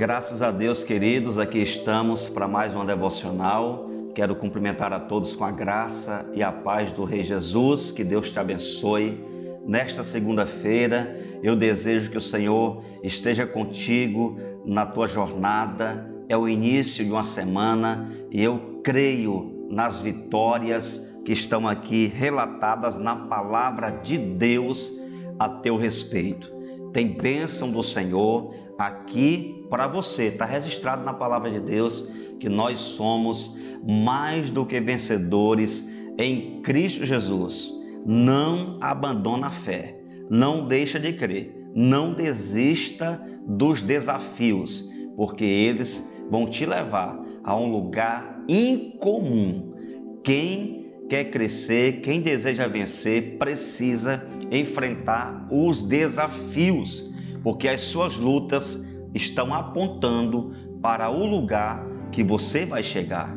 Graças a Deus, queridos, aqui estamos para mais uma devocional. Quero cumprimentar a todos com a graça e a paz do Rei Jesus. Que Deus te abençoe. Nesta segunda-feira, eu desejo que o Senhor esteja contigo na tua jornada. É o início de uma semana e eu creio nas vitórias que estão aqui relatadas na palavra de Deus a teu respeito. Tem bênção do Senhor aqui para você. Está registrado na palavra de Deus que nós somos mais do que vencedores em Cristo Jesus. Não abandona a fé, não deixa de crer, não desista dos desafios, porque eles vão te levar a um lugar incomum. Quem quer crescer, quem deseja vencer, precisa enfrentar os desafios, porque as suas lutas estão apontando para o lugar que você vai chegar.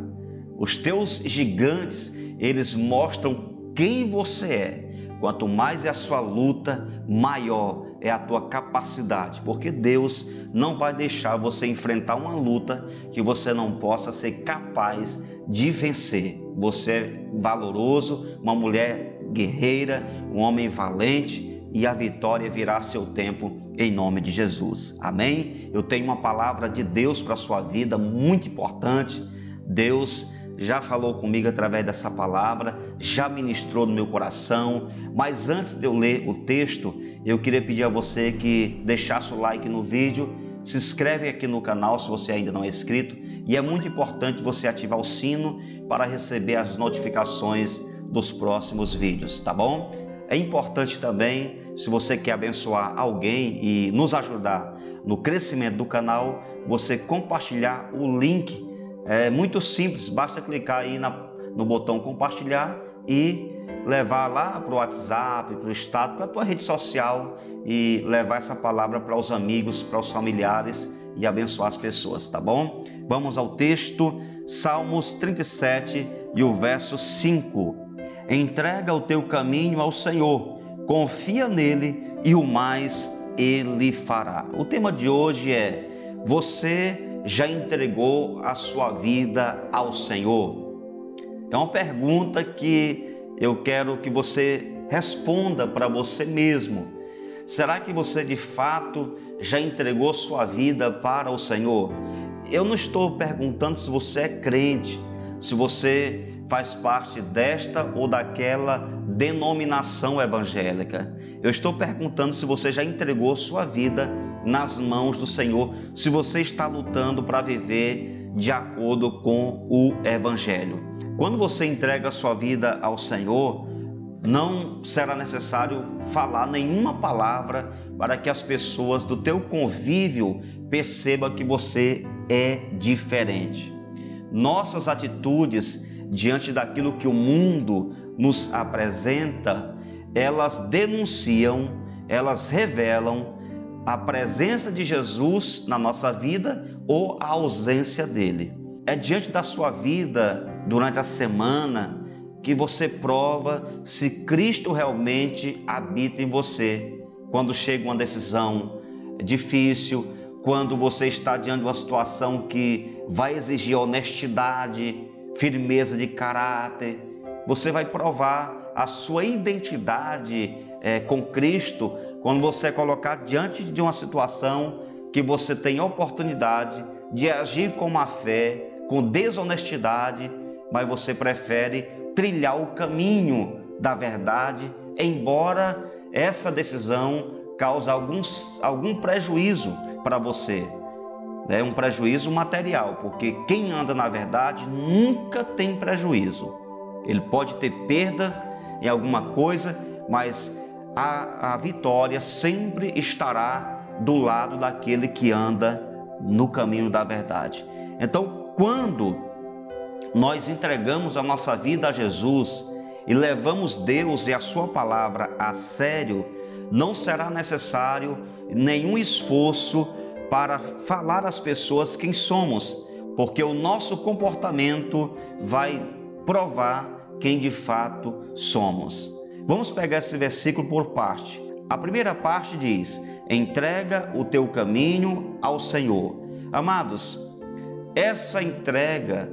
Os teus gigantes, eles mostram quem você é. Quanto mais é a sua luta, maior é a tua capacidade, porque Deus não vai deixar você enfrentar uma luta que você não possa ser capaz de vencer. Você é valoroso, uma mulher guerreira, um homem valente e a vitória virá a seu tempo em nome de Jesus. Amém? Eu tenho uma palavra de Deus para a sua vida muito importante. Deus já falou comigo através dessa palavra, já ministrou no meu coração, mas antes de eu ler o texto, eu queria pedir a você que deixasse o like no vídeo, se inscreve aqui no canal se você ainda não é inscrito e é muito importante você ativar o sino para receber as notificações dos próximos vídeos, tá bom? É importante também, se você quer abençoar alguém e nos ajudar no crescimento do canal, você compartilhar o link. É muito simples, basta clicar aí na, no botão compartilhar e levar lá para o WhatsApp, para o estado, para a tua rede social e levar essa palavra para os amigos, para os familiares e abençoar as pessoas, tá bom? Vamos ao texto, Salmos 37 e o verso 5. Entrega o teu caminho ao Senhor, confia nele e o mais ele fará. O tema de hoje é: Você já entregou a sua vida ao Senhor? É uma pergunta que eu quero que você responda para você mesmo. Será que você de fato já entregou sua vida para o Senhor? Eu não estou perguntando se você é crente, se você faz parte desta ou daquela denominação evangélica. Eu estou perguntando se você já entregou sua vida nas mãos do Senhor, se você está lutando para viver de acordo com o Evangelho. Quando você entrega sua vida ao Senhor, não será necessário falar nenhuma palavra para que as pessoas do teu convívio percebam que você é diferente. Nossas atitudes diante daquilo que o mundo nos apresenta, elas denunciam, elas revelam a presença de Jesus na nossa vida ou a ausência dele. É diante da sua vida, durante a semana, que você prova se Cristo realmente habita em você. Quando chega uma decisão difícil, quando você está diante de uma situação que vai exigir honestidade, firmeza de caráter, você vai provar a sua identidade é, com Cristo quando você é colocado diante de uma situação que você tem oportunidade de agir com má fé, com desonestidade, mas você prefere trilhar o caminho da verdade, embora essa decisão cause alguns, algum prejuízo para você é um prejuízo material, porque quem anda na verdade nunca tem prejuízo. Ele pode ter perdas em alguma coisa, mas a, a vitória sempre estará do lado daquele que anda no caminho da verdade. Então, quando nós entregamos a nossa vida a Jesus e levamos Deus e a Sua palavra a sério, não será necessário nenhum esforço para falar às pessoas quem somos, porque o nosso comportamento vai provar quem de fato somos. Vamos pegar esse versículo por parte. A primeira parte diz: entrega o teu caminho ao Senhor. Amados, essa entrega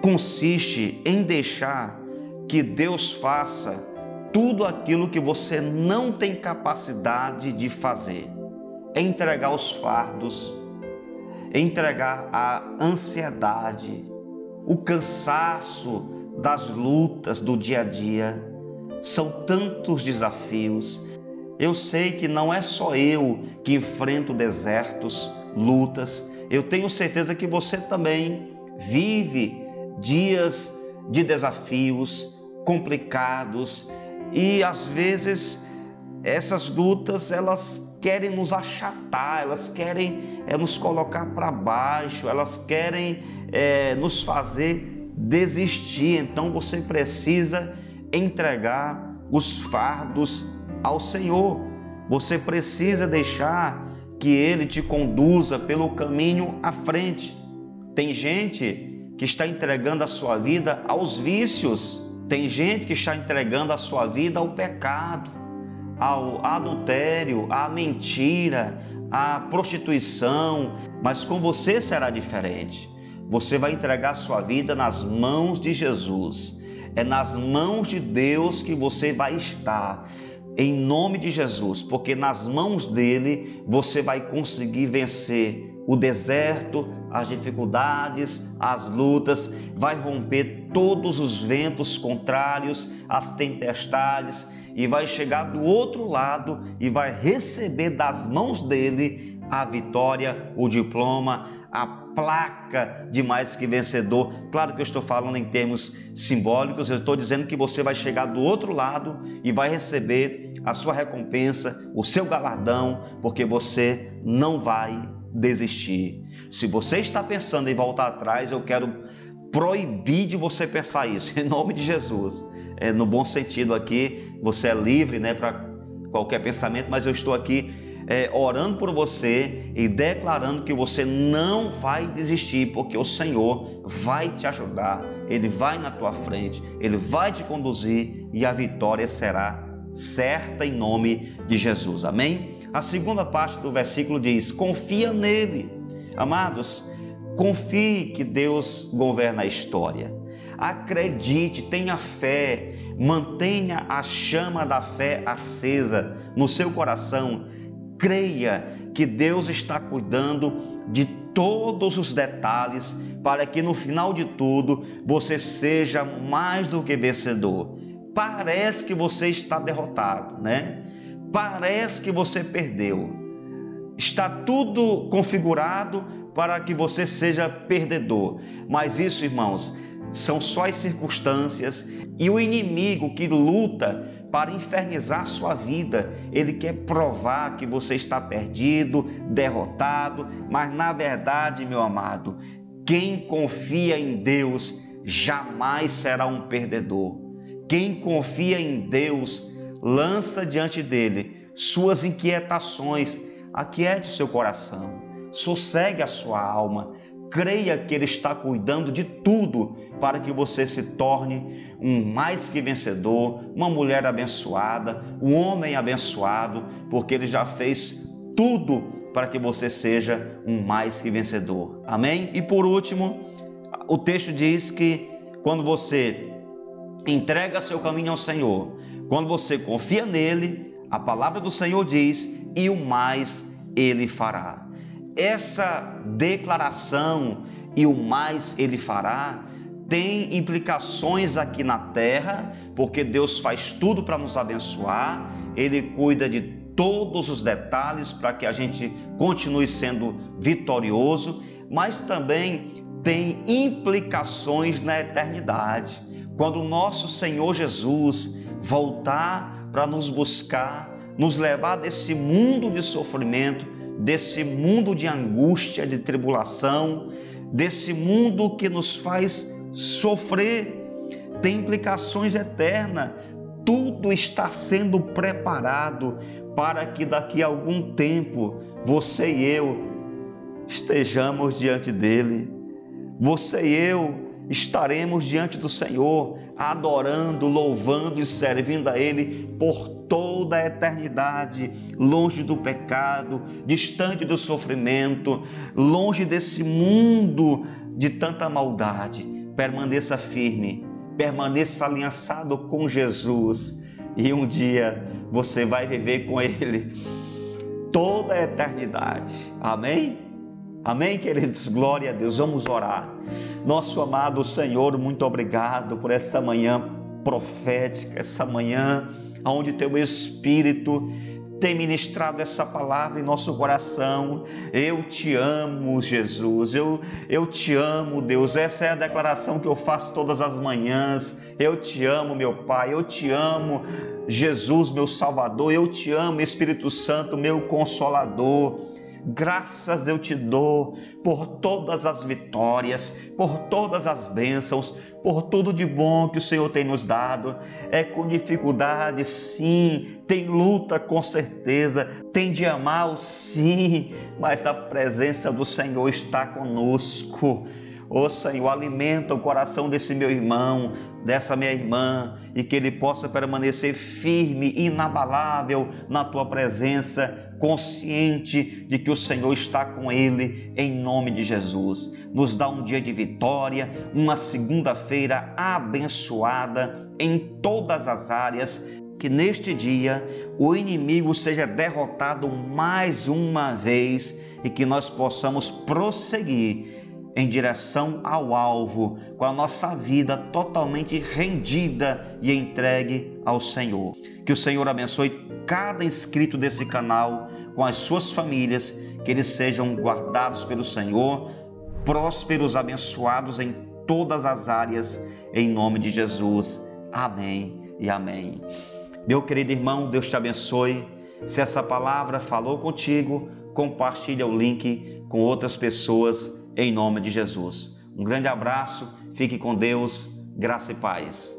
consiste em deixar que Deus faça tudo aquilo que você não tem capacidade de fazer. Entregar os fardos, entregar a ansiedade, o cansaço das lutas do dia a dia. São tantos desafios. Eu sei que não é só eu que enfrento desertos, lutas. Eu tenho certeza que você também vive dias de desafios complicados e às vezes essas lutas elas querem nos achatar, elas querem é, nos colocar para baixo, elas querem é, nos fazer desistir. Então você precisa entregar os fardos ao Senhor. Você precisa deixar que Ele te conduza pelo caminho à frente. Tem gente que está entregando a sua vida aos vícios. Tem gente que está entregando a sua vida ao pecado, ao adultério, à mentira, à prostituição, mas com você será diferente. Você vai entregar sua vida nas mãos de Jesus. É nas mãos de Deus que você vai estar em nome de Jesus, porque nas mãos dele você vai conseguir vencer o deserto, as dificuldades, as lutas, vai romper todos os ventos contrários, as tempestades e vai chegar do outro lado e vai receber das mãos dele a vitória, o diploma, a placa de mais que vencedor. Claro que eu estou falando em termos simbólicos, eu estou dizendo que você vai chegar do outro lado e vai receber a sua recompensa, o seu galardão, porque você não vai desistir. Se você está pensando em voltar atrás, eu quero proibir de você pensar isso, em nome de Jesus. É, no bom sentido aqui, você é livre né, para qualquer pensamento, mas eu estou aqui é, orando por você e declarando que você não vai desistir, porque o Senhor vai te ajudar, Ele vai na tua frente, Ele vai te conduzir e a vitória será certa em nome de Jesus. Amém? A segunda parte do versículo diz: confia nele. Amados, confie que Deus governa a história. Acredite, tenha fé, mantenha a chama da fé acesa no seu coração. Creia que Deus está cuidando de todos os detalhes para que no final de tudo você seja mais do que vencedor. Parece que você está derrotado, né? parece que você perdeu. Está tudo configurado para que você seja perdedor. Mas isso, irmãos, são só as circunstâncias e o inimigo que luta para infernizar sua vida, ele quer provar que você está perdido, derrotado, mas na verdade, meu amado, quem confia em Deus jamais será um perdedor. Quem confia em Deus lança diante dele suas inquietações, aquiete seu coração, sossegue a sua alma, creia que ele está cuidando de tudo para que você se torne um mais que vencedor, uma mulher abençoada, um homem abençoado, porque ele já fez tudo para que você seja um mais que vencedor. Amém? E por último, o texto diz que quando você entrega seu caminho ao Senhor, quando você confia nele, a palavra do Senhor diz: e o mais ele fará. Essa declaração, e o mais ele fará, tem implicações aqui na terra, porque Deus faz tudo para nos abençoar, ele cuida de todos os detalhes para que a gente continue sendo vitorioso, mas também tem implicações na eternidade. Quando o nosso Senhor Jesus voltar para nos buscar, nos levar desse mundo de sofrimento, desse mundo de angústia, de tribulação, desse mundo que nos faz sofrer, tem implicações eternas. Tudo está sendo preparado para que daqui a algum tempo você e eu estejamos diante dele. Você e eu estaremos diante do Senhor, adorando, louvando e servindo a Ele por toda a eternidade, longe do pecado, distante do sofrimento, longe desse mundo de tanta maldade. Permaneça firme, permaneça aliançado com Jesus e um dia você vai viver com Ele toda a eternidade. Amém? Amém, queridos? Glória a Deus. Vamos orar. Nosso amado Senhor, muito obrigado por essa manhã profética, essa manhã onde teu Espírito tem ministrado essa palavra em nosso coração. Eu te amo, Jesus. Eu, eu te amo, Deus. Essa é a declaração que eu faço todas as manhãs. Eu te amo, meu Pai. Eu te amo, Jesus, meu Salvador. Eu te amo, Espírito Santo, meu Consolador. Graças eu te dou por todas as vitórias, por todas as bênçãos, por tudo de bom que o Senhor tem nos dado. É com dificuldade, sim, tem luta, com certeza, tem de amar, sim, mas a presença do Senhor está conosco. Ó oh, Senhor, alimenta o coração desse meu irmão, dessa minha irmã, e que ele possa permanecer firme, inabalável na tua presença, consciente de que o Senhor está com ele, em nome de Jesus. Nos dá um dia de vitória, uma segunda-feira abençoada em todas as áreas. Que neste dia o inimigo seja derrotado mais uma vez e que nós possamos prosseguir em direção ao alvo, com a nossa vida totalmente rendida e entregue ao Senhor. Que o Senhor abençoe cada inscrito desse canal, com as suas famílias, que eles sejam guardados pelo Senhor, prósperos, abençoados em todas as áreas, em nome de Jesus. Amém e amém. Meu querido irmão, Deus te abençoe. Se essa palavra falou contigo, compartilha o link com outras pessoas em nome de Jesus. Um grande abraço, fique com Deus, graça e paz.